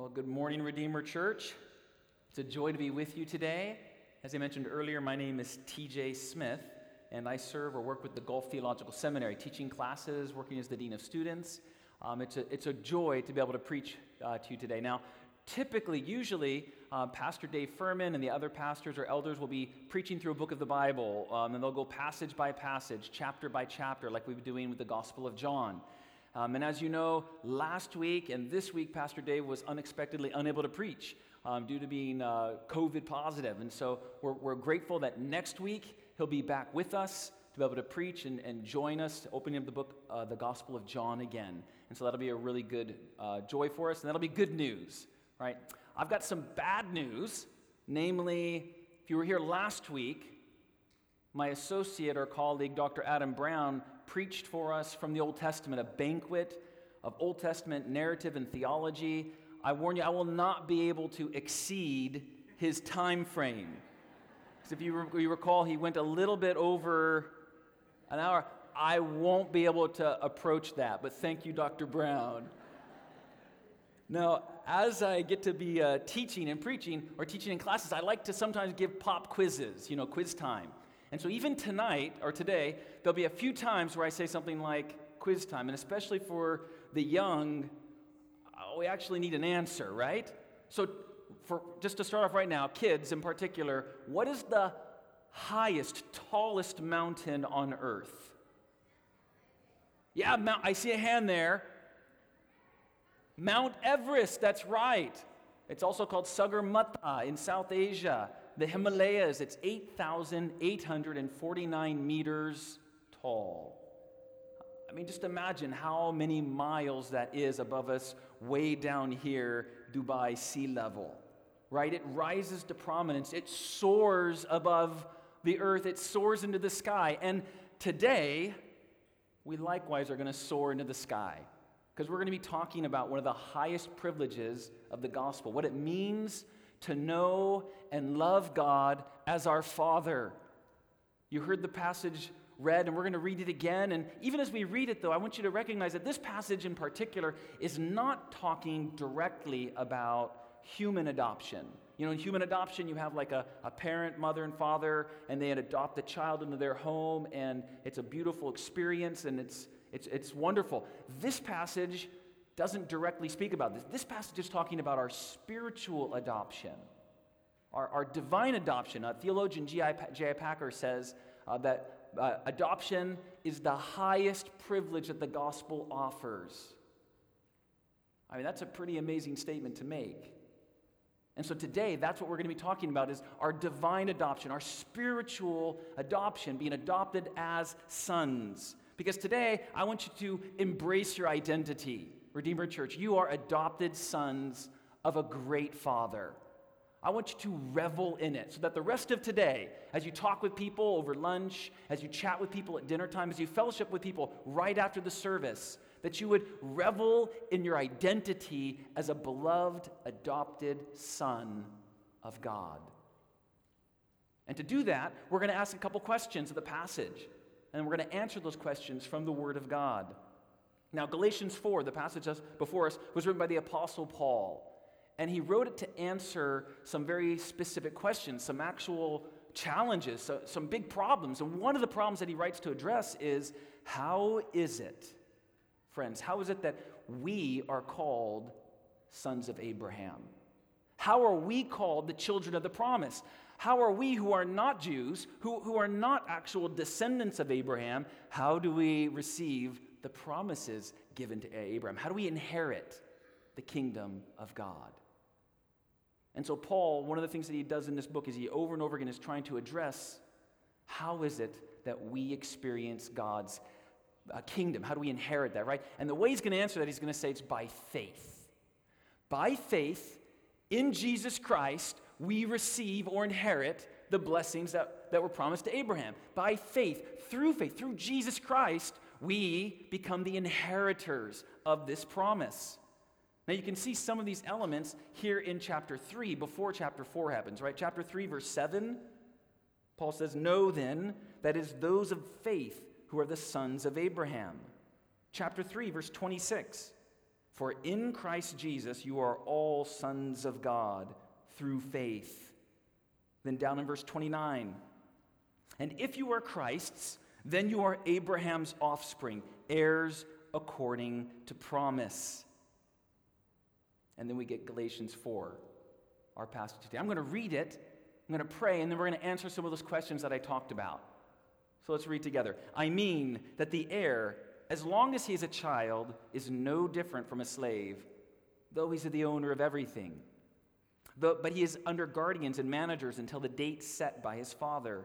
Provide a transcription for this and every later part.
Well, good morning, Redeemer Church. It's a joy to be with you today. As I mentioned earlier, my name is TJ Smith, and I serve or work with the Gulf Theological Seminary, teaching classes, working as the Dean of Students. Um, it's, a, it's a joy to be able to preach uh, to you today. Now, typically, usually, uh, Pastor Dave Furman and the other pastors or elders will be preaching through a book of the Bible, um, and they'll go passage by passage, chapter by chapter, like we've been doing with the Gospel of John. Um, and as you know, last week and this week, Pastor Dave was unexpectedly unable to preach um, due to being uh, COVID positive. And so we're, we're grateful that next week he'll be back with us to be able to preach and, and join us, opening up the book, uh, the Gospel of John again. And so that'll be a really good uh, joy for us, and that'll be good news, right? I've got some bad news, namely, if you were here last week, my associate or colleague, Dr. Adam Brown, preached for us from the Old Testament, a banquet of Old Testament narrative and theology. I warn you, I will not be able to exceed his time frame. Because if you, re- you recall, he went a little bit over an hour. I won't be able to approach that, but thank you, Dr. Brown. Now, as I get to be uh, teaching and preaching or teaching in classes, I like to sometimes give pop quizzes, you know, quiz time. And so even tonight or today, there'll be a few times where I say something like quiz time, and especially for the young, uh, we actually need an answer, right? So, for, just to start off right now, kids in particular, what is the highest, tallest mountain on earth? Yeah, Mount, I see a hand there. Mount Everest, that's right. It's also called Sagarmatha in South Asia the Himalayas, it's 8,849 meters tall. I mean, just imagine how many miles that is above us, way down here, Dubai sea level, right? It rises to prominence, it soars above the earth, it soars into the sky. And today, we likewise are going to soar into the sky because we're going to be talking about one of the highest privileges of the gospel, what it means to know and love God as our Father. You heard the passage read, and we're going to read it again. And even as we read it, though, I want you to recognize that this passage in particular is not talking directly about human adoption. You know, in human adoption, you have like a, a parent, mother, and father, and they adopt the child into their home, and it's a beautiful experience, and it's, it's, it's wonderful. This passage doesn't directly speak about this. This passage is talking about our spiritual adoption, our, our divine adoption. Uh, theologian J.I. Packer says uh, that uh, adoption is the highest privilege that the gospel offers. I mean, that's a pretty amazing statement to make. And so today, that's what we're going to be talking about is our divine adoption, our spiritual adoption, being adopted as sons. Because today, I want you to embrace your identity. Redeemer Church, you are adopted sons of a great Father. I want you to revel in it so that the rest of today, as you talk with people over lunch, as you chat with people at dinner time, as you fellowship with people right after the service, that you would revel in your identity as a beloved, adopted son of God. And to do that, we're going to ask a couple questions of the passage, and we're going to answer those questions from the Word of God. Now, Galatians 4, the passage before us, was written by the Apostle Paul. And he wrote it to answer some very specific questions, some actual challenges, so, some big problems. And one of the problems that he writes to address is how is it, friends, how is it that we are called sons of Abraham? How are we called the children of the promise? How are we who are not Jews, who, who are not actual descendants of Abraham, how do we receive the promises given to Abraham? How do we inherit the kingdom of God? And so, Paul, one of the things that he does in this book is he over and over again is trying to address how is it that we experience God's uh, kingdom? How do we inherit that, right? And the way he's going to answer that, he's going to say it's by faith. By faith in Jesus Christ, we receive or inherit the blessings that, that were promised to Abraham. By faith, through faith, through Jesus Christ, we become the inheritors of this promise. Now, you can see some of these elements here in chapter 3 before chapter 4 happens, right? Chapter 3, verse 7, Paul says, Know then that is those of faith who are the sons of Abraham. Chapter 3, verse 26, For in Christ Jesus you are all sons of God through faith. Then down in verse 29 And if you are Christ's, then you are Abraham's offspring, heirs according to promise. And then we get Galatians 4, our passage today. I'm going to read it, I'm going to pray, and then we're going to answer some of those questions that I talked about. So let's read together. I mean that the heir as long as he is a child, is no different from a slave, though he's the owner of everything. but he is under guardians and managers until the date set by his father.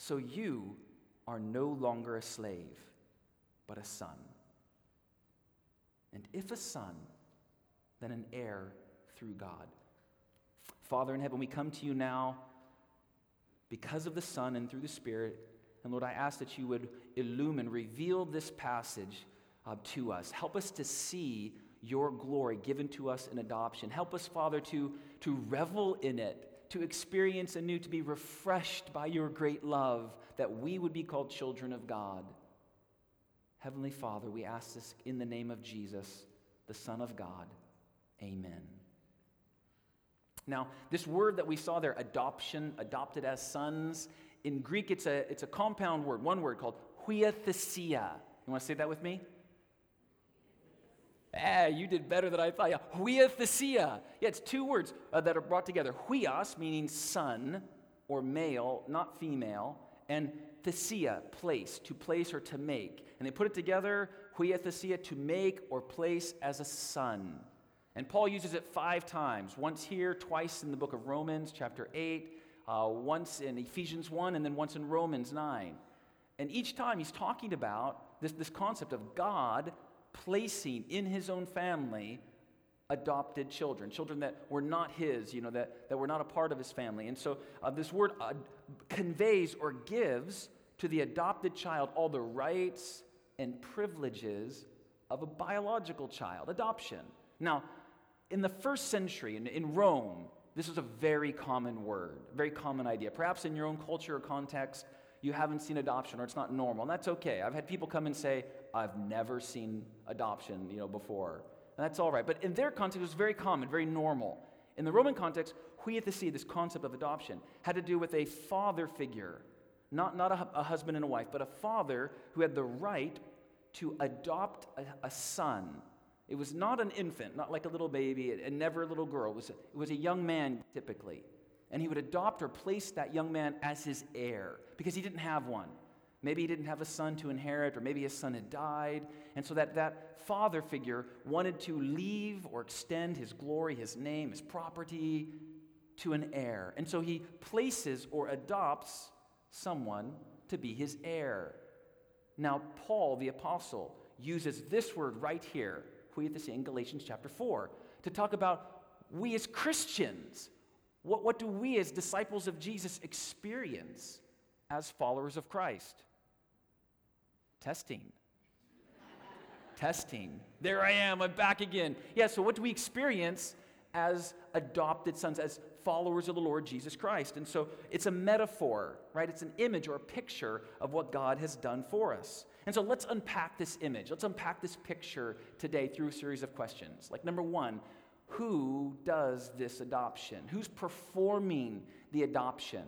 So you are no longer a slave, but a son. And if a son, then an heir through God. Father in heaven, we come to you now because of the Son and through the Spirit and Lord, I ask that you would illumine, reveal this passage uh, to us. Help us to see your glory given to us in adoption. Help us, Father, to, to revel in it, to experience anew, to be refreshed by your great love, that we would be called children of God. Heavenly Father, we ask this in the name of Jesus, the Son of God. Amen. Now, this word that we saw there, adoption, adopted as sons, in Greek, it's a, it's a compound word, one word called huiothesia. You want to say that with me? Ah, you did better than I thought. Yeah, huiothesia. Yeah, it's two words uh, that are brought together. Huios, meaning son or male, not female, and thesia, place, to place or to make. And they put it together, huiothesia, to make or place as a son. And Paul uses it five times, once here, twice in the book of Romans, chapter 8, uh, once in Ephesians 1 and then once in Romans 9. And each time he's talking about this, this concept of God placing in his own family adopted children, children that were not his, you know, that, that were not a part of his family. And so uh, this word uh, conveys or gives to the adopted child all the rights and privileges of a biological child, adoption. Now, in the first century, in, in Rome, this is a very common word, very common idea. Perhaps in your own culture or context, you haven't seen adoption or it's not normal, and that's okay. I've had people come and say, I've never seen adoption, you know, before. And that's all right. But in their context, it was very common, very normal. In the Roman context, huiothesia, this concept of adoption, had to do with a father figure, not, not a, a husband and a wife, but a father who had the right to adopt a, a son it was not an infant, not like a little baby, and never a little girl. It was it was a young man, typically. And he would adopt or place that young man as his heir because he didn't have one. Maybe he didn't have a son to inherit, or maybe his son had died. And so that, that father figure wanted to leave or extend his glory, his name, his property to an heir. And so he places or adopts someone to be his heir. Now, Paul, the apostle, uses this word right here we have to in Galatians chapter 4 to talk about we as Christians. What, what do we as disciples of Jesus experience as followers of Christ? Testing. Testing. There I am, I'm back again. Yeah, so what do we experience as adopted sons, as followers of the Lord Jesus Christ? And so it's a metaphor, right? It's an image or a picture of what God has done for us. And so let's unpack this image. Let's unpack this picture today through a series of questions. Like, number one, who does this adoption? Who's performing the adoption?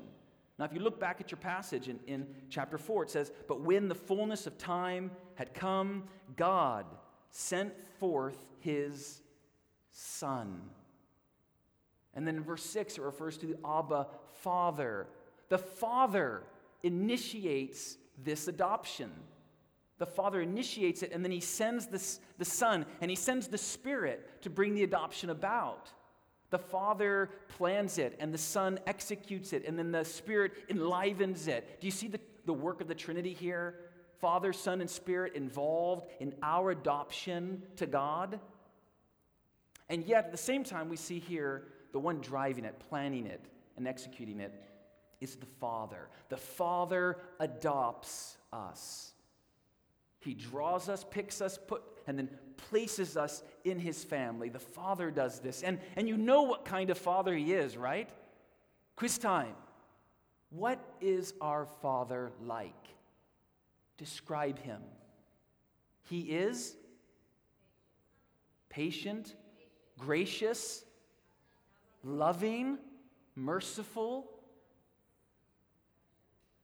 Now, if you look back at your passage in, in chapter 4, it says, But when the fullness of time had come, God sent forth his Son. And then in verse 6, it refers to the Abba Father. The Father initiates this adoption. The Father initiates it, and then He sends this, the Son, and He sends the Spirit to bring the adoption about. The Father plans it, and the Son executes it, and then the Spirit enlivens it. Do you see the, the work of the Trinity here? Father, Son, and Spirit involved in our adoption to God. And yet, at the same time, we see here the one driving it, planning it, and executing it is the Father. The Father adopts us. He draws us, picks us, put, and then places us in his family. The Father does this. And, and you know what kind of Father he is, right? Quiz time. What is our Father like? Describe him. He is patient, gracious, loving, merciful.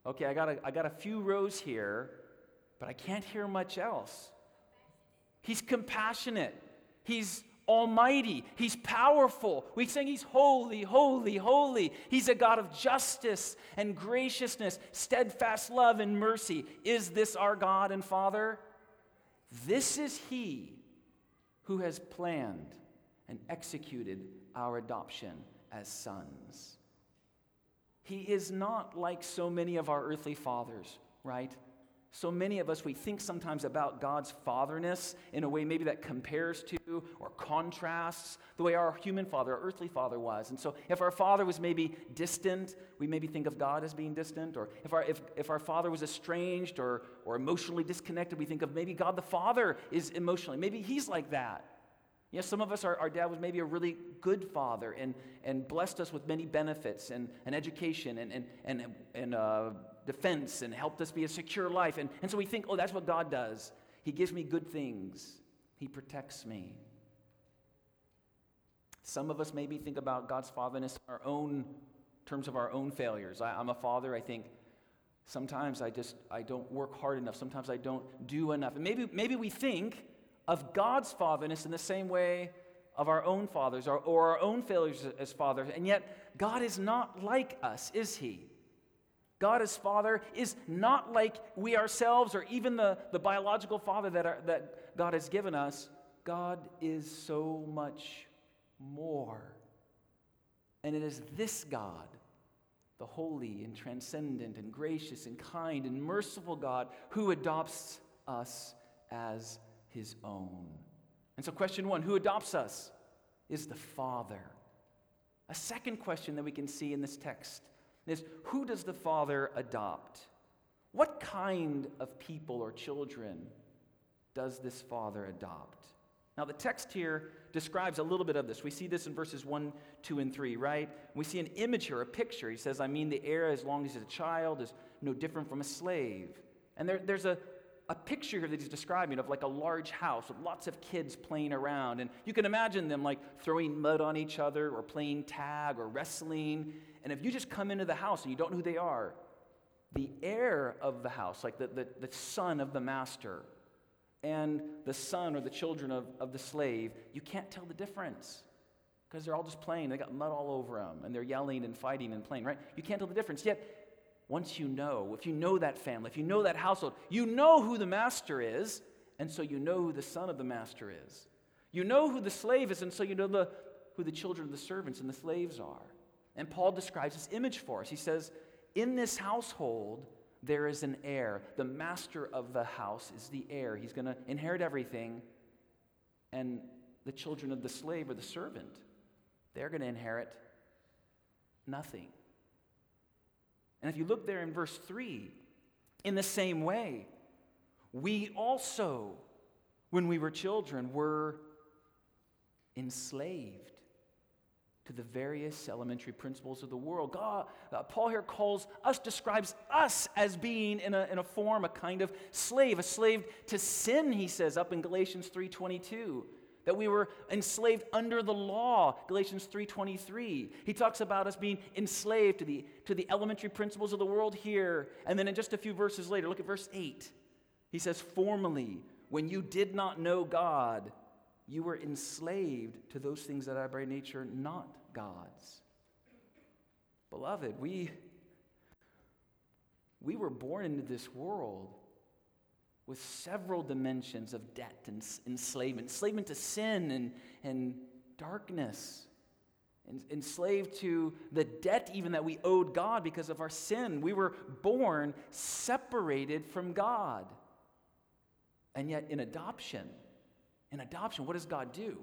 Okay, I got a, I got a few rows here, but I can't hear much else. He's compassionate. He's almighty. He's powerful. We sing he's holy, holy, holy. He's a God of justice and graciousness, steadfast love and mercy. Is this our God and Father? This is he who has planned and executed our adoption as sons. He is not like so many of our earthly fathers, right? So many of us, we think sometimes about God's fatherness in a way maybe that compares to or contrasts the way our human father, our earthly father was. And so if our father was maybe distant, we maybe think of God as being distant. Or if our, if, if our father was estranged or, or emotionally disconnected, we think of maybe God the Father is emotionally. Maybe he's like that. Yes, some of us, our, our dad was maybe a really good father and, and blessed us with many benefits and, and education and, and, and, and uh, defense and helped us be a secure life. And, and so we think, oh, that's what God does. He gives me good things, He protects me. Some of us maybe think about God's fatherness in our own terms of our own failures. I, I'm a father, I think sometimes I just I don't work hard enough. Sometimes I don't do enough. And maybe maybe we think of God's fatherness in the same way of our own fathers or, or our own failures as fathers. And yet, God is not like us, is He? God as Father is not like we ourselves or even the, the biological Father that, are, that God has given us. God is so much more. And it is this God, the holy and transcendent and gracious and kind and merciful God, who adopts us as his own. And so, question one who adopts us is the Father. A second question that we can see in this text is who does the Father adopt? What kind of people or children does this Father adopt? Now, the text here describes a little bit of this. We see this in verses 1, 2, and 3, right? We see an image here, a picture. He says, I mean, the heir, as long as he's a child, is no different from a slave. And there, there's a, a picture here that he's describing of like a large house with lots of kids playing around. And you can imagine them like throwing mud on each other or playing tag or wrestling. And if you just come into the house and you don't know who they are, the heir of the house, like the, the, the son of the master, and the son or the children of, of the slave, you can't tell the difference because they're all just playing. They got mud all over them and they're yelling and fighting and playing, right? You can't tell the difference. Yet once you know, if you know that family, if you know that household, you know who the master is, and so you know who the son of the master is. You know who the slave is, and so you know the, who the children of the servants and the slaves are. And Paul describes this image for us. He says, In this household, there is an heir. The master of the house is the heir. He's going to inherit everything. And the children of the slave or the servant, they're going to inherit nothing. And if you look there in verse 3, in the same way, we also, when we were children, were enslaved to the various elementary principles of the world. God, uh, Paul here calls us, describes us as being in a, in a form, a kind of slave, a slave to sin, he says up in Galatians 3.22 that we were enslaved under the law galatians 3.23 he talks about us being enslaved to the, to the elementary principles of the world here. And then in just a few verses later look at verse 8 he says formerly when you did not know god you were enslaved to those things that are by nature not god's. Beloved we we were born into this world with several dimensions of debt and enslavement enslavement to sin and, and darkness, enslaved to the debt even that we owed God because of our sin. We were born separated from God. And yet, in adoption, in adoption, what does God do?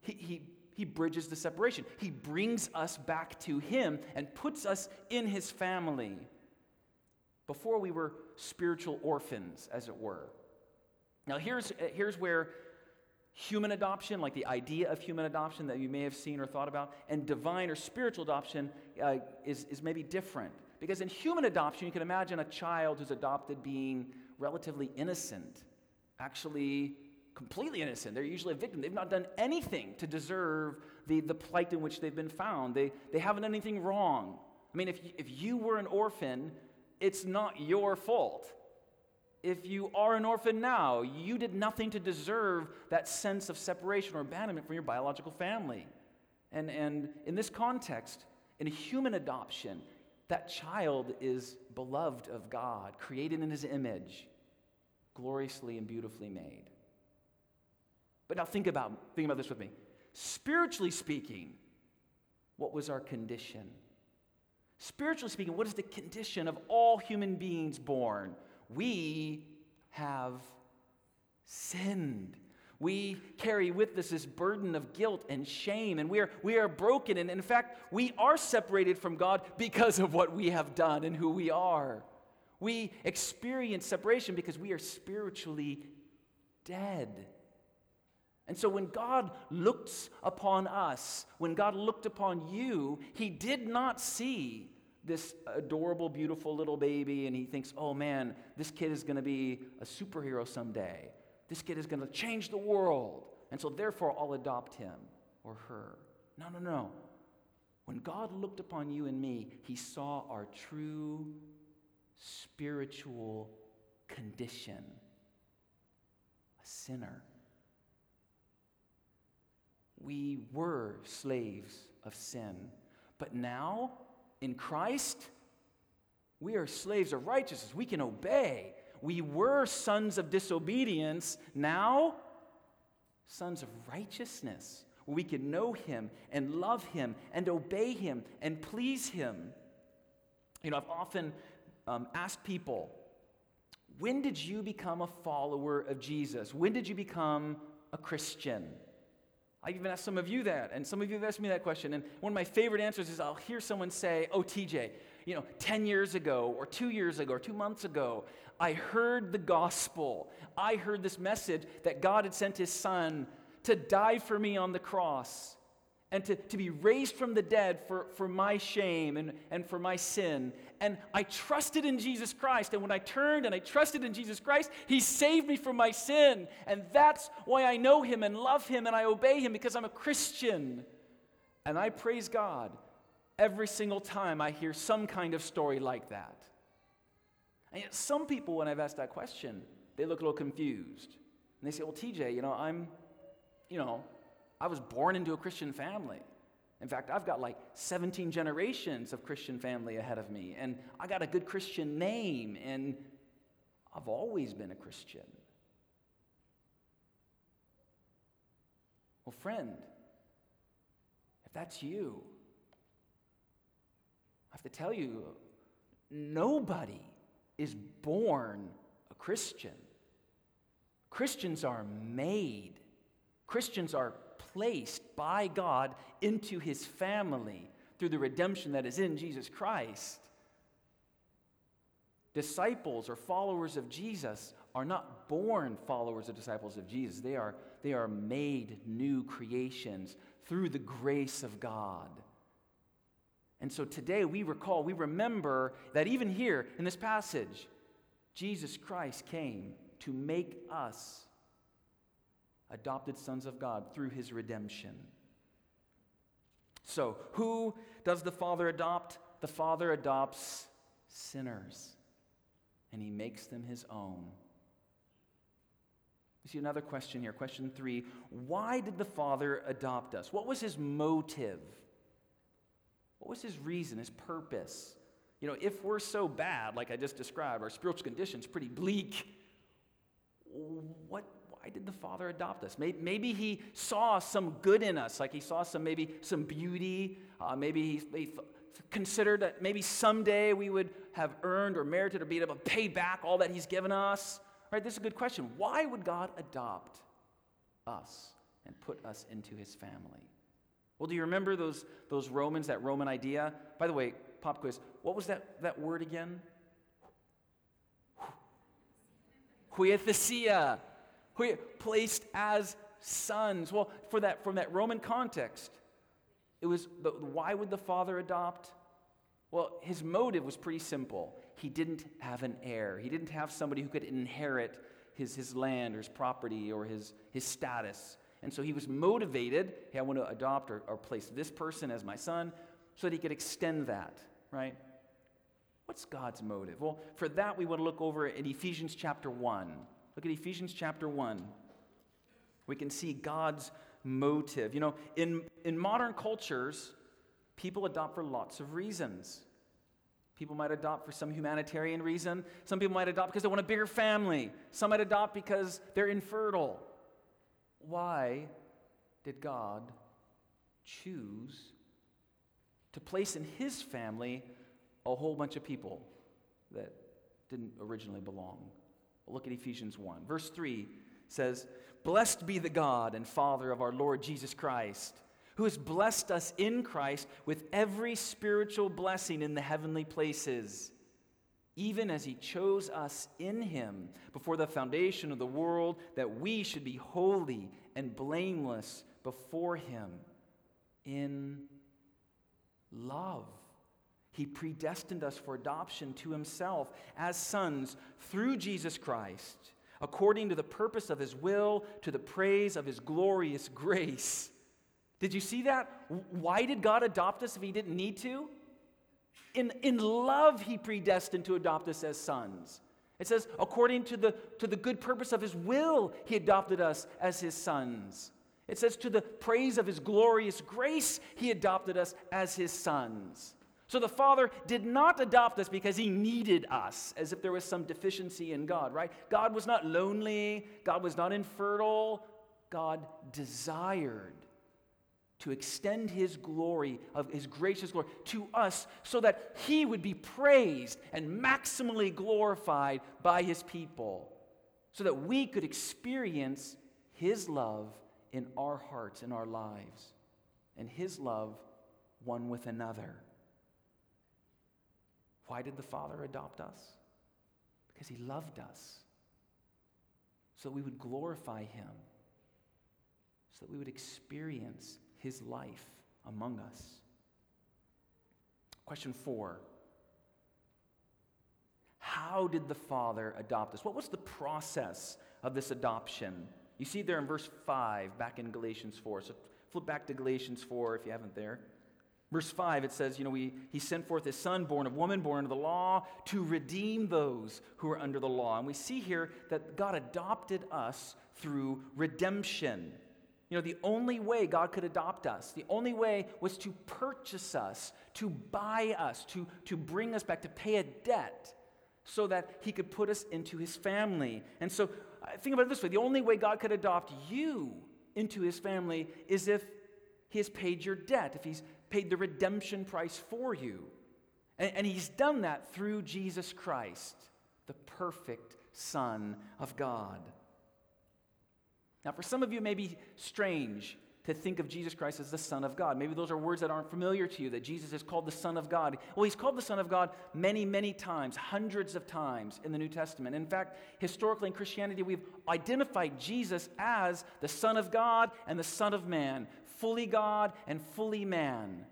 He, he, he bridges the separation. He brings us back to Him and puts us in His family. Before we were spiritual orphans, as it were. Now, here's, here's where human adoption, like the idea of human adoption that you may have seen or thought about, and divine or spiritual adoption uh, is, is maybe different. Because in human adoption, you can imagine a child who's adopted being relatively innocent, actually completely innocent. They're usually a victim. They've not done anything to deserve the, the plight in which they've been found. They, they haven't done anything wrong. I mean, if, if you were an orphan, it's not your fault. If you are an orphan now, you did nothing to deserve that sense of separation or abandonment from your biological family. And, and in this context, in a human adoption, that child is beloved of God, created in his image, gloriously and beautifully made. But now think about, think about this with me. Spiritually speaking, what was our condition? Spiritually speaking, what is the condition of all human beings born? We have sinned. We carry with us this burden of guilt and shame, and we are, we are broken. And in fact, we are separated from God because of what we have done and who we are. We experience separation because we are spiritually dead. And so when God looks upon us, when God looked upon you, he did not see this adorable, beautiful little baby and he thinks, oh man, this kid is going to be a superhero someday. This kid is going to change the world. And so therefore I'll adopt him or her. No, no, no. When God looked upon you and me, he saw our true spiritual condition a sinner we were slaves of sin. But now, in Christ, we are slaves of righteousness. We can obey. We were sons of disobedience. Now, sons of righteousness. We can know Him and love Him and obey Him and please Him. You know, I've often um, asked people, when did you become a follower of Jesus? When did you become a Christian? I even asked some of you that, and some of you have asked me that question. And one of my favorite answers is I'll hear someone say, Oh, TJ, you know, 10 years ago, or two years ago, or two months ago, I heard the gospel. I heard this message that God had sent his son to die for me on the cross and to, to be raised from the dead for, for my shame and, and for my sin. And I trusted in Jesus Christ. And when I turned and I trusted in Jesus Christ, He saved me from my sin. And that's why I know Him and love Him and I obey Him because I'm a Christian. And I praise God every single time I hear some kind of story like that. And yet, some people, when I've asked that question, they look a little confused. And they say, Well, TJ, you know, I'm, you know, I was born into a Christian family. In fact, I've got like 17 generations of Christian family ahead of me, and I got a good Christian name, and I've always been a Christian. Well, friend, if that's you, I have to tell you, nobody is born a Christian. Christians are made, Christians are placed by God into his family through the redemption that is in Jesus Christ. Disciples or followers of Jesus are not born followers or disciples of Jesus. They are, they are made new creations through the grace of God. And so today we recall, we remember that even here in this passage, Jesus Christ came to make us adopted sons of God through his redemption. So, who does the Father adopt? The Father adopts sinners, and he makes them his own. You see another question here. Question three Why did the Father adopt us? What was his motive? What was his reason, his purpose? You know, if we're so bad, like I just described, our spiritual condition's pretty bleak, what did the Father adopt us? Maybe, maybe he saw some good in us, like he saw some maybe some beauty. Uh, maybe he, he th- considered that maybe someday we would have earned or merited or be able to pay back all that he's given us. Right? This is a good question. Why would God adopt us? and put us into his family. Well, do you remember those, those Romans, that Roman idea? By the way, pop quiz, what was that, that word again? Huiothesia, placed as sons. Well, for that, from that Roman context, it was the, why would the father adopt? Well, his motive was pretty simple. He didn't have an heir, he didn't have somebody who could inherit his, his land or his property or his, his status. And so he was motivated hey, I want to adopt or, or place this person as my son so that he could extend that, right? What's God's motive? Well, for that, we want to look over in Ephesians chapter 1. Look at Ephesians chapter 1. We can see God's motive. You know, in, in modern cultures, people adopt for lots of reasons. People might adopt for some humanitarian reason. Some people might adopt because they want a bigger family. Some might adopt because they're infertile. Why did God choose to place in his family a whole bunch of people that didn't originally belong? Look at Ephesians 1. Verse 3 says, Blessed be the God and Father of our Lord Jesus Christ, who has blessed us in Christ with every spiritual blessing in the heavenly places, even as he chose us in him before the foundation of the world, that we should be holy and blameless before him in love. He predestined us for adoption to himself as sons through Jesus Christ according to the purpose of his will, to the praise of his glorious grace. Did you see that? Why did God adopt us if he didn't need to? In, in love, he predestined to adopt us as sons. It says, according to the, to the good purpose of his will, he adopted us as his sons. It says, to the praise of his glorious grace, he adopted us as his sons. So the Father did not adopt us because he needed us, as if there was some deficiency in God, right? God was not lonely, God was not infertile. God desired to extend his glory, of his gracious glory, to us so that he would be praised and maximally glorified by his people, so that we could experience his love in our hearts, in our lives, and his love one with another. Why did the Father adopt us? Because He loved us. So that we would glorify Him, so that we would experience His life among us. Question four How did the Father adopt us? What was the process of this adoption? You see there in verse 5, back in Galatians 4. So flip back to Galatians 4 if you haven't there. Verse 5, it says, you know, we, he sent forth his son, born of woman, born under the law, to redeem those who are under the law. And we see here that God adopted us through redemption. You know, the only way God could adopt us, the only way was to purchase us, to buy us, to, to bring us back, to pay a debt so that he could put us into his family. And so, think about it this way the only way God could adopt you into his family is if he has paid your debt, if he's paid the redemption price for you. And, and he's done that through Jesus Christ, the perfect Son of God. Now, for some of you, it may be strange to think of Jesus Christ as the Son of God. Maybe those are words that aren't familiar to you, that Jesus is called the Son of God. Well, he's called the Son of God many, many times, hundreds of times in the New Testament. In fact, historically in Christianity, we've identified Jesus as the Son of God and the Son of Man, fully God and fully man.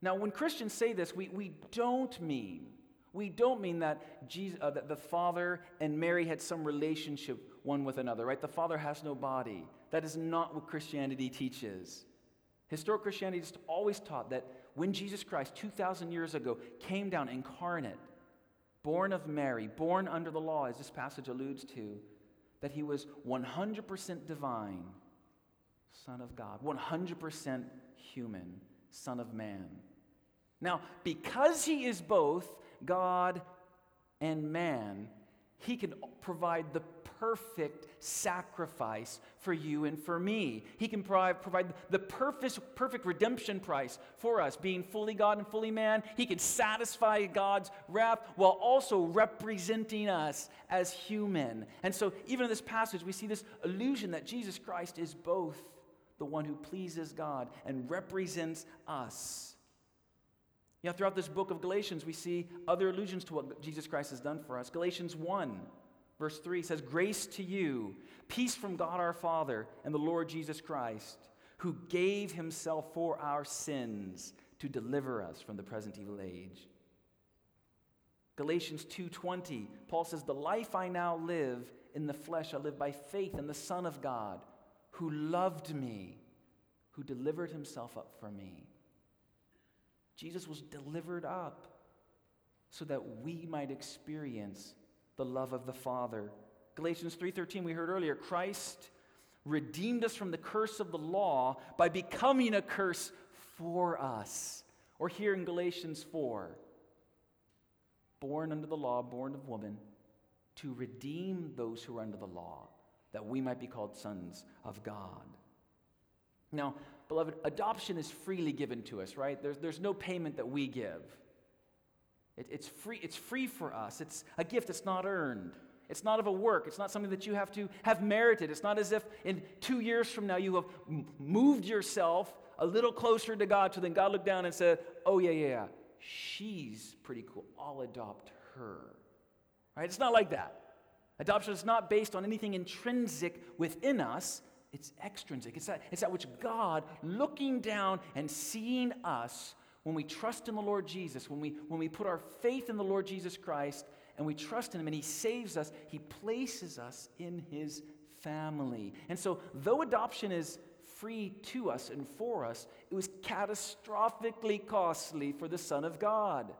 Now, when Christians say this, we, we don't mean, we don't mean that, Jesus, uh, that the Father and Mary had some relationship one with another, right? The Father has no body. That is not what Christianity teaches. Historic Christianity has always taught that when Jesus Christ, 2,000 years ago, came down incarnate, born of Mary, born under the law, as this passage alludes to, that he was 100% divine Son of God, 100% human, Son of Man. Now, because he is both God and man, he can provide the perfect sacrifice for you and for me. He can provide, the perfect, perfect redemption price for us, being fully God and fully man. He can satisfy God's wrath while also representing us as human. And so, even in this passage, we see this illusion that Jesus Christ is both the one who pleases God and represents us. You know, throughout this book of Galatians, we see other allusions to what Jesus Christ has done for us. Galatians 1, verse 3 says, Grace to you, peace from God our Father and the Lord Jesus Christ, who gave himself for our sins to deliver us from the present evil age. Galatians 2:20, Paul says, "The life I now live in the flesh I live by faith in the Son of God, who loved me, who delivered himself up for me." Jesus was delivered up so that we might experience the love of the Father. Galatians 3:13 we heard earlier, Christ redeemed us from the curse of the law by becoming a curse for us. Or here in Galatians 4, born under the law, born of woman, to redeem those who are under the law, that we might be called sons of God. Now, beloved, adoption is freely given to us, right? There's, there's no payment that we give. It, it's, free, it's free for us. It's a gift that's not earned. It's not of a work. It's not something that you have to have merited. It's not as if in two years from now you have moved yourself a little closer to God, so then God looked down and said, Oh, yeah, yeah, yeah, she's pretty cool. I'll adopt her. Right? It's not like that. Adoption is not based on anything intrinsic within us, it's extrinsic. It's that, it's that which God, looking down and seeing us, when we trust in the Lord Jesus, when we, when we put our faith in the Lord Jesus Christ and we trust in Him and He saves us, He places us in His family. And so, though adoption is free to us and for us, it was catastrophically costly for the Son of God.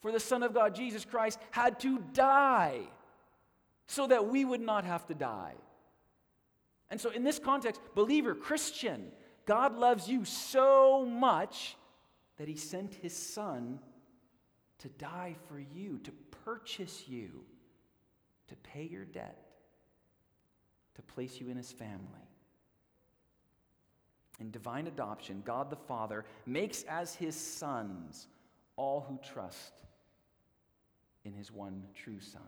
For the Son of God, Jesus Christ, had to die so that we would not have to die. And so, in this context, believer, Christian, God loves you so much that he sent his son to die for you, to purchase you, to pay your debt, to place you in his family. In divine adoption, God the Father makes as his sons all who trust in his one true Son.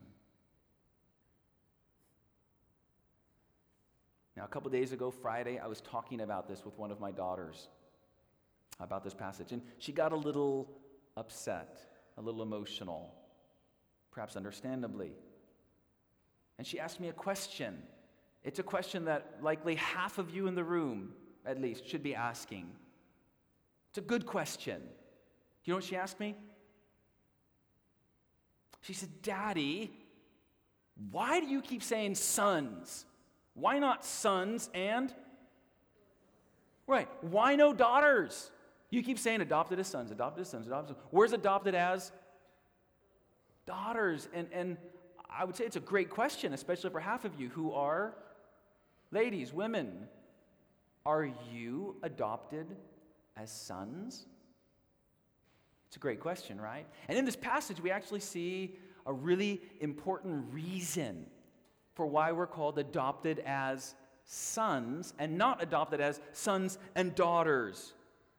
Now, a couple days ago, Friday, I was talking about this with one of my daughters, about this passage, and she got a little upset, a little emotional, perhaps understandably. And she asked me a question. It's a question that likely half of you in the room, at least, should be asking. It's a good question. Do you know what she asked me? She said, Daddy, why do you keep saying sons? Why not sons and? Right. Why no daughters? You keep saying adopted as sons, adopted as sons, adopted as sons. Where's adopted as? Daughters. And, and I would say it's a great question, especially for half of you who are ladies, women. Are you adopted as sons? It's a great question, right? And in this passage, we actually see a really important reason for why we're called adopted as sons and not adopted as sons and daughters.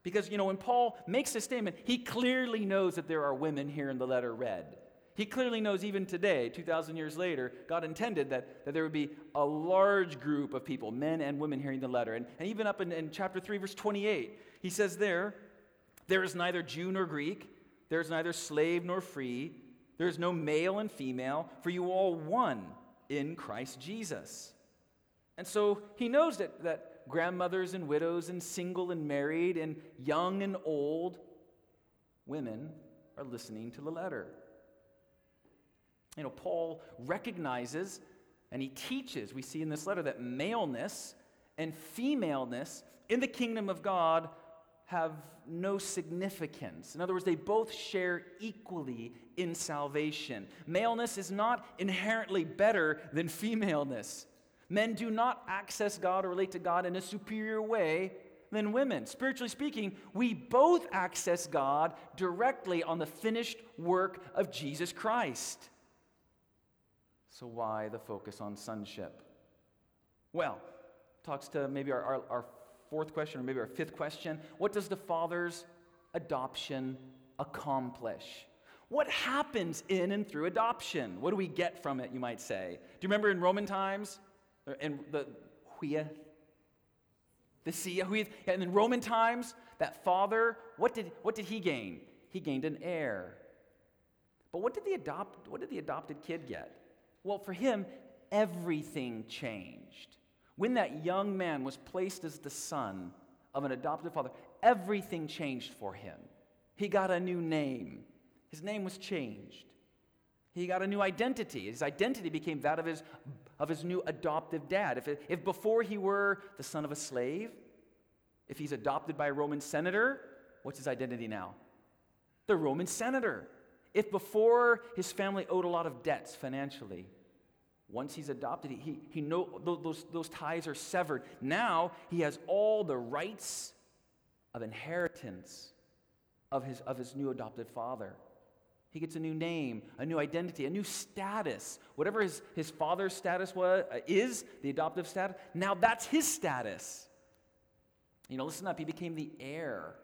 Because, you know, when Paul makes this statement, he clearly knows that there are women here in the letter read. He clearly knows even today, 2,000 years later, God intended that, that there would be a large group of people, men and women, hearing the letter. And, and even up in, in chapter 3, verse 28, he says there, There is neither Jew nor Greek, there is neither slave nor free, there is no male and female, for you all one in Christ Jesus. And so he knows that, that grandmothers and widows and single and married and young and old women are listening to the letter. You know, Paul recognizes and he teaches, we see in this letter, that maleness and femaleness in the kingdom of God have no significance. In other words, they both share equally in salvation. Maleness is not inherently better than femaleness. Men do not access God or relate to God in a superior way than women. Spiritually speaking, we both access God directly on the finished work of Jesus Christ. So, why the focus on sonship? Well, talks to maybe our, our, our fourth question, or maybe our fifth question what does the Father's adoption accomplish? What happens in and through adoption? What do we get from it, you might say? Do you remember in Roman times? In the huia? The who and in Roman times, that father, what did, what did he gain? He gained an heir. But what did the adopt, what did the adopted kid get? Well, for him, everything changed. When that young man was placed as the son of an adopted father, everything changed for him. He got a new name. His name was changed. He got a new identity. His identity became that of his, of his new adoptive dad. If, if before he were the son of a slave, if he's adopted by a Roman senator, what's his identity now? The Roman senator. If before his family owed a lot of debts financially, once he's adopted, he, he know, those, those ties are severed. Now he has all the rights of inheritance of his, of his new adopted father. He gets a new name, a new identity, a new status. Whatever his, his father's status was, uh, is, the adoptive status, now that's his status. You know, listen up. He became the heir,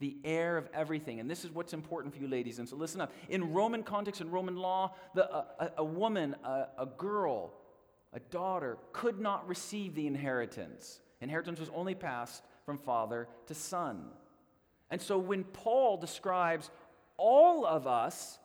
the heir of everything. And this is what's important for you, ladies. And so listen up. In Roman context, in Roman law, the, uh, a, a woman, a, a girl, a daughter could not receive the inheritance. Inheritance was only passed from father to son. And so when Paul describes all of us,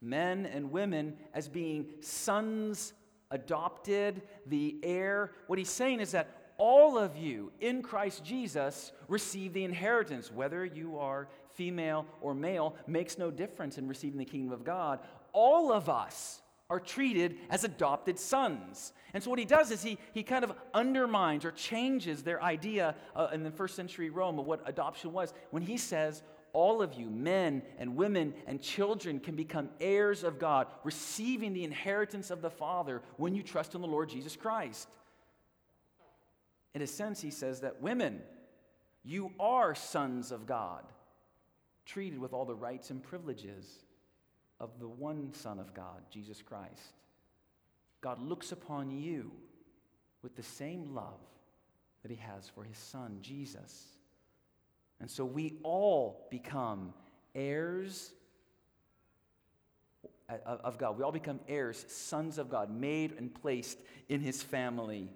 men and women, as being sons adopted, the heir. What he's saying is that all of you in Christ Jesus receive the inheritance, whether you are female or male, makes no difference in receiving the kingdom of God. All of us are treated as adopted sons. And so, what he does is he, he kind of undermines or changes their idea uh, in the first century Rome of what adoption was when he says, all of you, men and women and children, can become heirs of God, receiving the inheritance of the Father when you trust in the Lord Jesus Christ. In a sense, he says that women, you are sons of God, treated with all the rights and privileges of the one Son of God, Jesus Christ. God looks upon you with the same love that he has for his Son, Jesus. And so we all become heirs of God. We all become heirs, sons of God, made and placed in his family.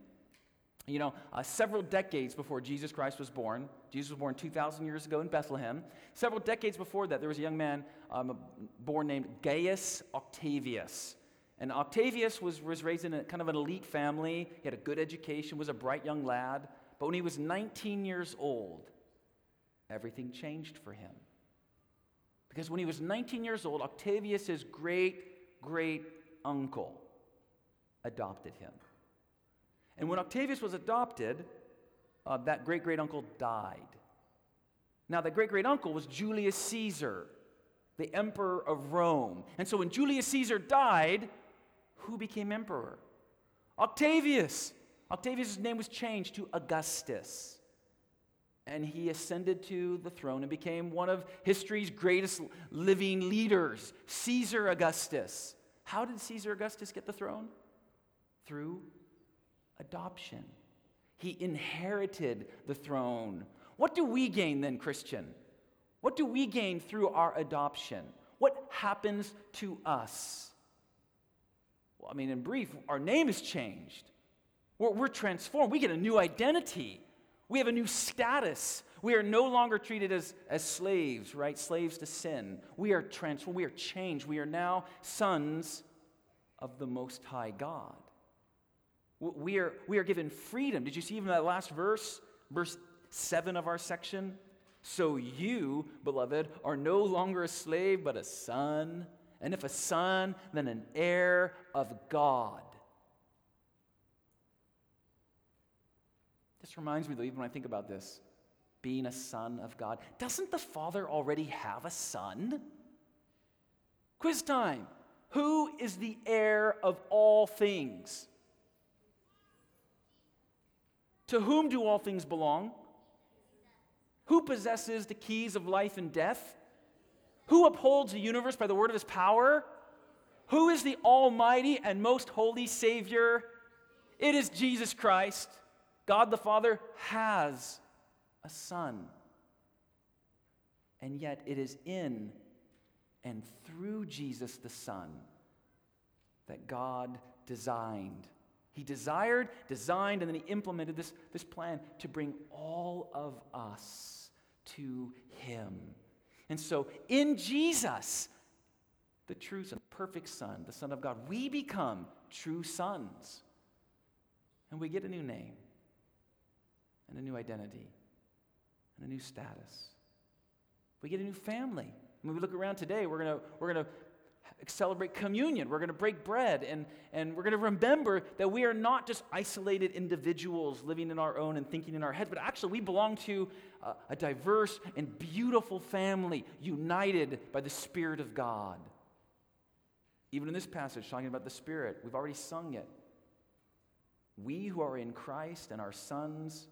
You know, uh, several decades before Jesus Christ was born, Jesus was born 2,000 years ago in Bethlehem. Several decades before that, there was a young man um, born named Gaius Octavius. And Octavius was, was raised in a kind of an elite family. He had a good education, was a bright young lad. But when he was 19 years old, everything changed for him. Because when he was 19 years old, Octavius' great great uncle adopted him. And when Octavius was adopted, uh, that great great uncle died. Now, that great great uncle was Julius Caesar, the emperor of Rome. And so when Julius Caesar died, who became emperor? Octavius. Octavius' name was changed to Augustus and he ascended to the throne and became one of history's greatest living leaders, Caesar Augustus. How did Caesar Augustus get the throne? Through adoption. He inherited the throne. What do we gain then, Christian? What do we gain through our adoption? What happens to us? Well, I mean, in brief, our name is changed. We're, we're transformed. We get a new identity. We have a new status. We are no longer treated as, as slaves, right? Slaves to sin. We are transformed. We are changed. We are now sons of the Most High God. We are, we are given freedom. Did you see even that last verse? Verse 7 of our section? So you, beloved, are no longer a slave, but a son. And if a son, then an heir of God. This reminds me, though, even when I think about this, being a son of God. Doesn't the Father already have a son? Quiz time. Who is the heir of all things? To whom do all things belong? Who possesses the keys of life and death? Who upholds the universe by the word of his power? Who is the almighty and most holy Savior? It is Jesus Christ. God the Father has a Son. And yet it is in and through Jesus the Son that God designed He desired, designed, and then he implemented this, this plan to bring all of us to him. And so in Jesus, the true Son, the perfect Son, the Son of God, we become true sons. And we get a new name, and a new identity, and a new status. We get a new family. When we look around today, we're going we're to celebrate communion. We're going to break bread and, and we're going to remember that we are not just isolated individuals living in our own and thinking in our heads, but actually we belong to a, a diverse and beautiful family united by the Spirit of God. Even in this passage, talking about the Spirit, we've already sung it. We who are in Christ and our sons,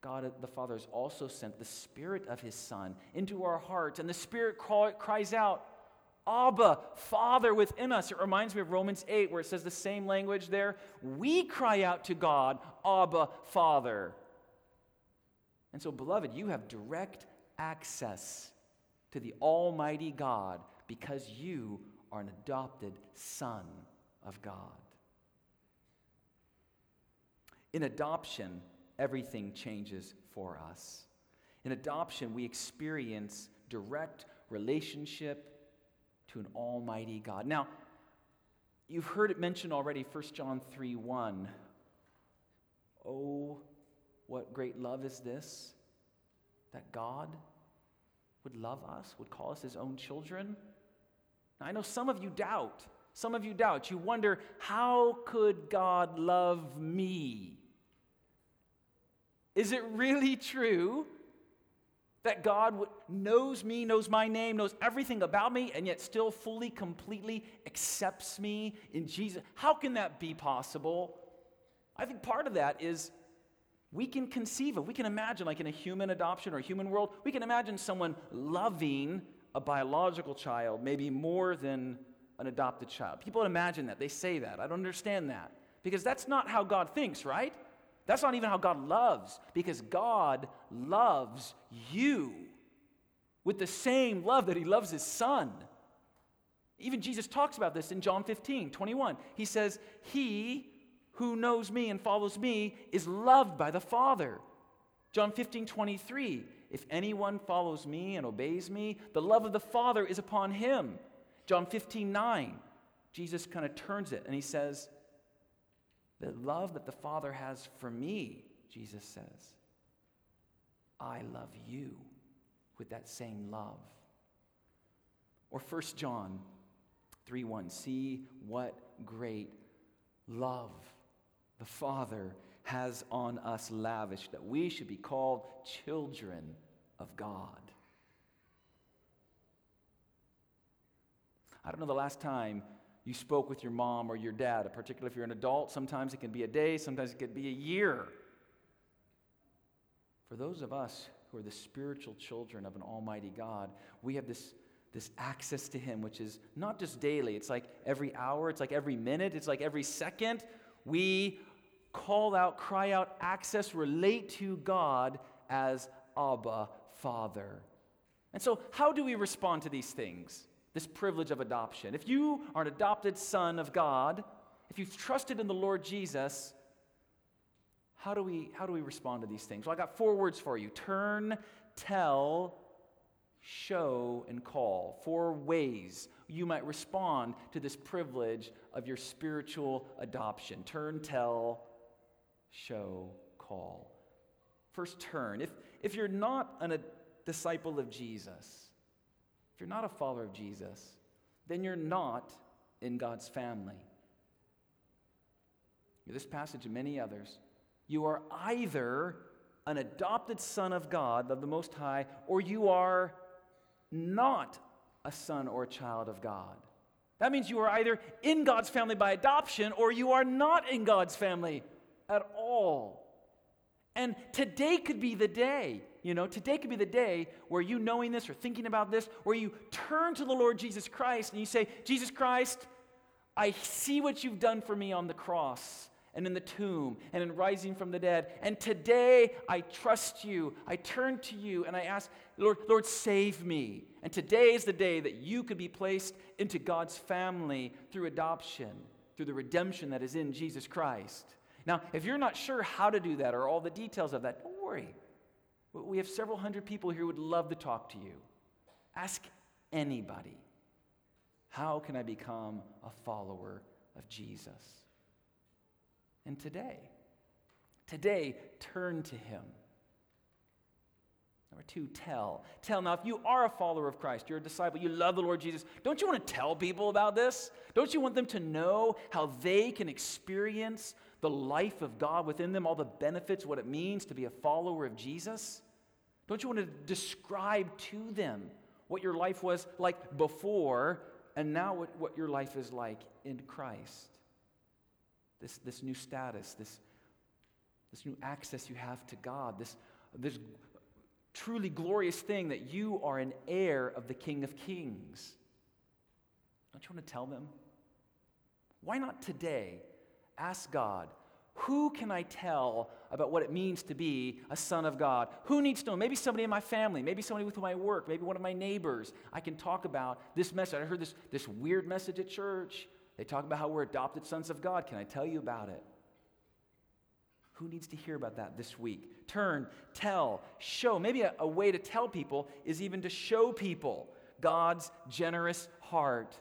God the Father has also sent the Spirit of His Son into our hearts, and the Spirit cries out, Abba, Father within us. It reminds me of Romans 8, where it says the same language there. We cry out to God, Abba, Father. And so, beloved, you have direct access to the Almighty God because you are an adopted son of God. In adoption, everything changes for us. In adoption, we experience direct relationship to an almighty God. Now, you've heard it mentioned already, 1 John 3 1. Oh, what great love is this that God would love us, would call us his own children? Now, I know some of you doubt. Some of you doubt. You wonder, how could God love me? Is it really true that God knows me, knows my name, knows everything about me, and yet still fully, completely accepts me in Jesus. How can that be possible? I think part of that is we can conceive of, we can imagine, like in a human adoption or a human world, we can imagine someone loving a biological child maybe more than an adopted child. People imagine that. They say that. I don't understand that. Because that's not how God thinks, right? That's not even how God loves, because God loves you with the same love that He loves His Son. Even Jesus talks about this in John 15, 21. He says, He who knows me and follows me is loved by the Father. John 15, 23. If anyone follows me and obeys me, the love of the Father is upon him. John 15, 9. Jesus kind of turns it and he says, the love that the Father has for me, Jesus says, I love you with that same love. Or 1 John 3 1, see what great love the Father has on us lavished, that we should be called children of God. I don't know the last time you spoke with your mom or your dad, particularly if you're an adult. Sometimes it can be a day, sometimes it could be a year. For those of us who are the spiritual children of an almighty God, we have this, this access to Him, which is not just daily, it's like every hour, it's like every minute, it's like every second. We call out, cry out, access, relate to God as Abba, Father. And so, how do we respond to these things? This privilege of adoption. If you are an adopted son of God, if you've trusted in the Lord Jesus, how do we, how do we respond to these things? Well, I got four words for you turn, tell, show, and call. Four ways you might respond to this privilege of your spiritual adoption. Turn, tell, show, call. First, turn. If, if you're not a disciple of Jesus, you're not a follower of Jesus, then you're not in God's family. This passage and many others, you are either an adopted son of God, of the Most High, or you are not a son or a child of God. That means you are either in God's family by adoption or you are not in God's family at all. And today could be the day you know, today could be the day where you knowing this or thinking about this, where you turn to the Lord Jesus Christ and you say, Jesus Christ, I see what you've done for me on the cross and in the tomb and in rising from the dead. And today I trust you. I turn to you and I ask, Lord, Lord, save me. And today is the day that you could be placed into God's family through adoption. through the redemption that is in Jesus Christ. Now, if you're not sure how to do that or all the details of that, don't worry. We have several hundred people here who would love to talk to you. Ask anybody, how can I become a follower of Jesus? And today, today, turn to him. Number two, tell. Tell. Now, if you are a follower of Christ, you're a disciple, you love the Lord Jesus, don't you want to tell people about this? Don't you want them to know how they can experience the life of God within them, all the benefits, what it means to be a follower of Jesus? Don't you want to describe to them what your life was like before and now what, what your life is like in Christ? This, this new status, this, this new access you have to God, this, this truly glorious thing that you are an heir of the King of Kings. Don't you want to tell them? Why not today ask God, who can I tell about what it means to be a son of God? Who needs to know? Maybe somebody in my family, maybe somebody with whom I work, maybe one of my neighbors. I can talk about this message. I heard this, this weird message at church. They talk about how we're adopted sons of God. Can I tell you about it? Who needs to hear about that this week? Turn, tell, show. Maybe a, a way to tell people is even to show people God's generous heart.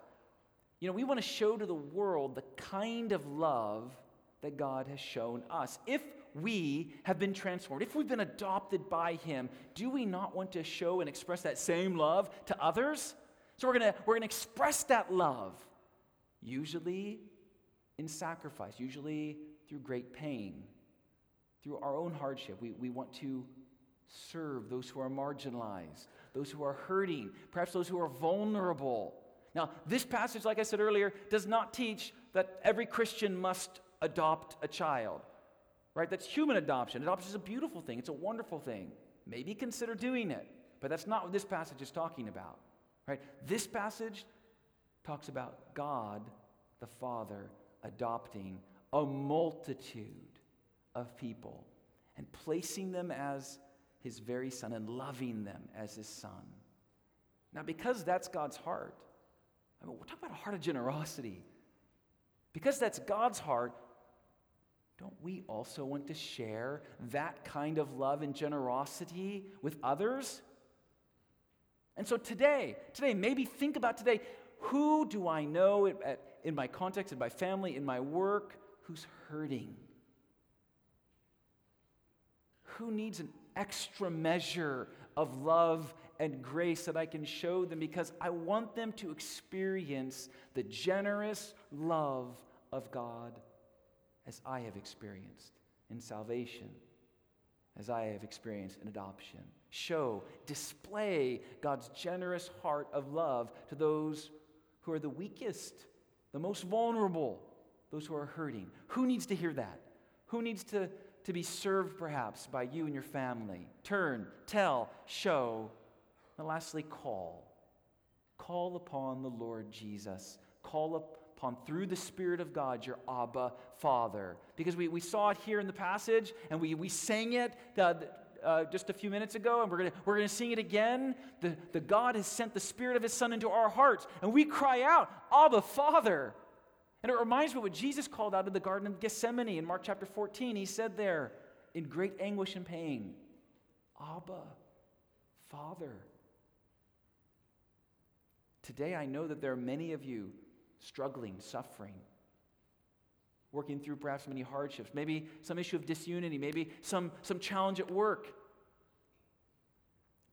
You know, we want to show to the world the kind of love that God has shown us. If we have been transformed, if we've been adopted by Him, do we not want to show and express that same love to others? So we're going we're going to express that love, usually in sacrifice, usually through great pain through our own hardship. We, we want to serve those who are marginalized, those who are hurting, perhaps those who are vulnerable. Now, this passage, like I said earlier, does not teach that every Christian must adopt a child, right? That's human adoption. Adoption is a beautiful thing, it's a wonderful thing. Maybe consider doing it, but that's not what this passage is talking about, right? This passage talks about God the Father adopting a multitude of people and placing them as his very son and loving them as his son. Now, because that's God's heart, I mean, we're talking about a heart of generosity. Because that's God's heart, don't we also want to share that kind of love and generosity with others? And so today, today, maybe think about today who do I know in my context, in my family, in my work, who's hurting? who needs an extra measure of love and grace that I can show them because I want them to experience the generous love of God as I have experienced in salvation, as I have experienced in adoption. Show, display God's generous heart of love to those who are the weakest, the most vulnerable, those who are hurting. Who needs to hear that? Who needs to to be served perhaps by you and your family. Turn, tell, show, and lastly, call. Call upon the Lord Jesus. Call upon, through the Spirit of God, your Abba Father. Because we, we saw it here in the passage, and we, we sang it uh, uh, just a few minutes ago, and we're going we're gonna sing it again. The, the God has sent the Spirit of His Son into our hearts, and we cry out, Abba Father. And it reminds me of what Jesus called out of the Garden of Gethsemane in Mark chapter 14. He said there, in great anguish and pain, Abba, Father. Today I know that there are many of you struggling, suffering, working through perhaps many hardships, maybe some issue of disunity, maybe some, some challenge at work.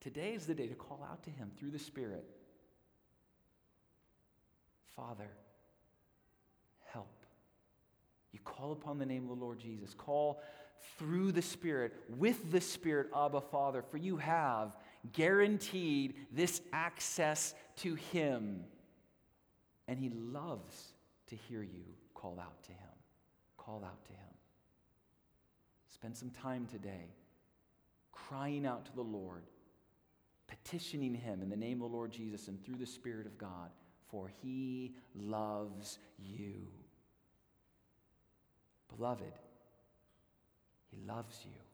Today is the day to call out to Him through the Spirit Father. Help. You call upon the name of the Lord Jesus. Call through the Spirit, with the Spirit, Abba Father, for you have guaranteed this access to Him. And He loves to hear you call out to Him. Call out to Him. Spend some time today crying out to the Lord, petitioning Him in the name of the Lord Jesus and through the Spirit of God, for He loves you. Beloved, He loves you.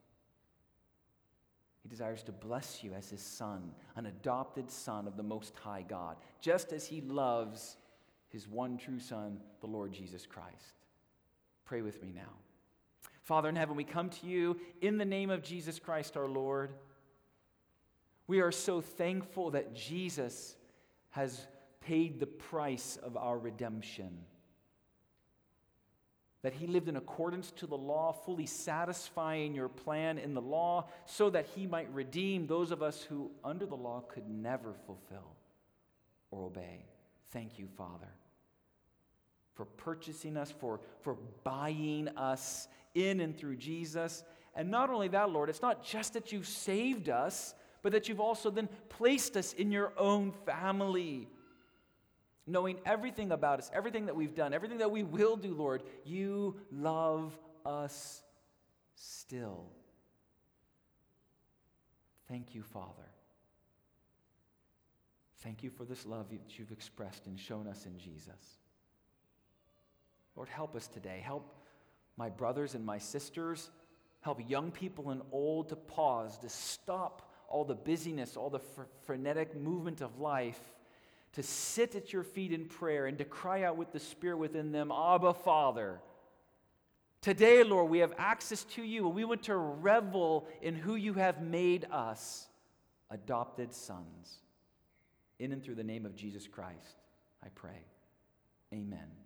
He desires to bless you as His Son, an adopted Son of the Most High God, just as He loves his one true Son, the Lord Jesus Christ. Pray with me now. Father in heaven, we come to you in the name of Jesus Christ our Lord. We are so thankful that Jesus has paid the price of our redemption. That he lived in accordance to the law, fully satisfying your plan in the law, so that he might redeem those of us who, under the law, could never fulfill or obey. Thank you, Father, for purchasing us, for, for buying us in and through Jesus. And not only that, Lord, it's not just that you've saved us, but that you've also then placed us in your own family. Knowing everything about us, everything that we've done, everything that we will do, Lord, you love us still. Thank you, Father. Thank you for this love that you've expressed and shown us in Jesus. Lord, help us today. Help my brothers and my sisters. Help young people and old to pause, to stop all the busyness, all the fr- frenetic movement of life, to sit at your feet in prayer and to cry out with the Spirit within them, Abba, Father. Today, Lord, we have access to you and we want to revel in who you have made us adopted sons. In and through the name of Jesus Christ, I pray. Amen.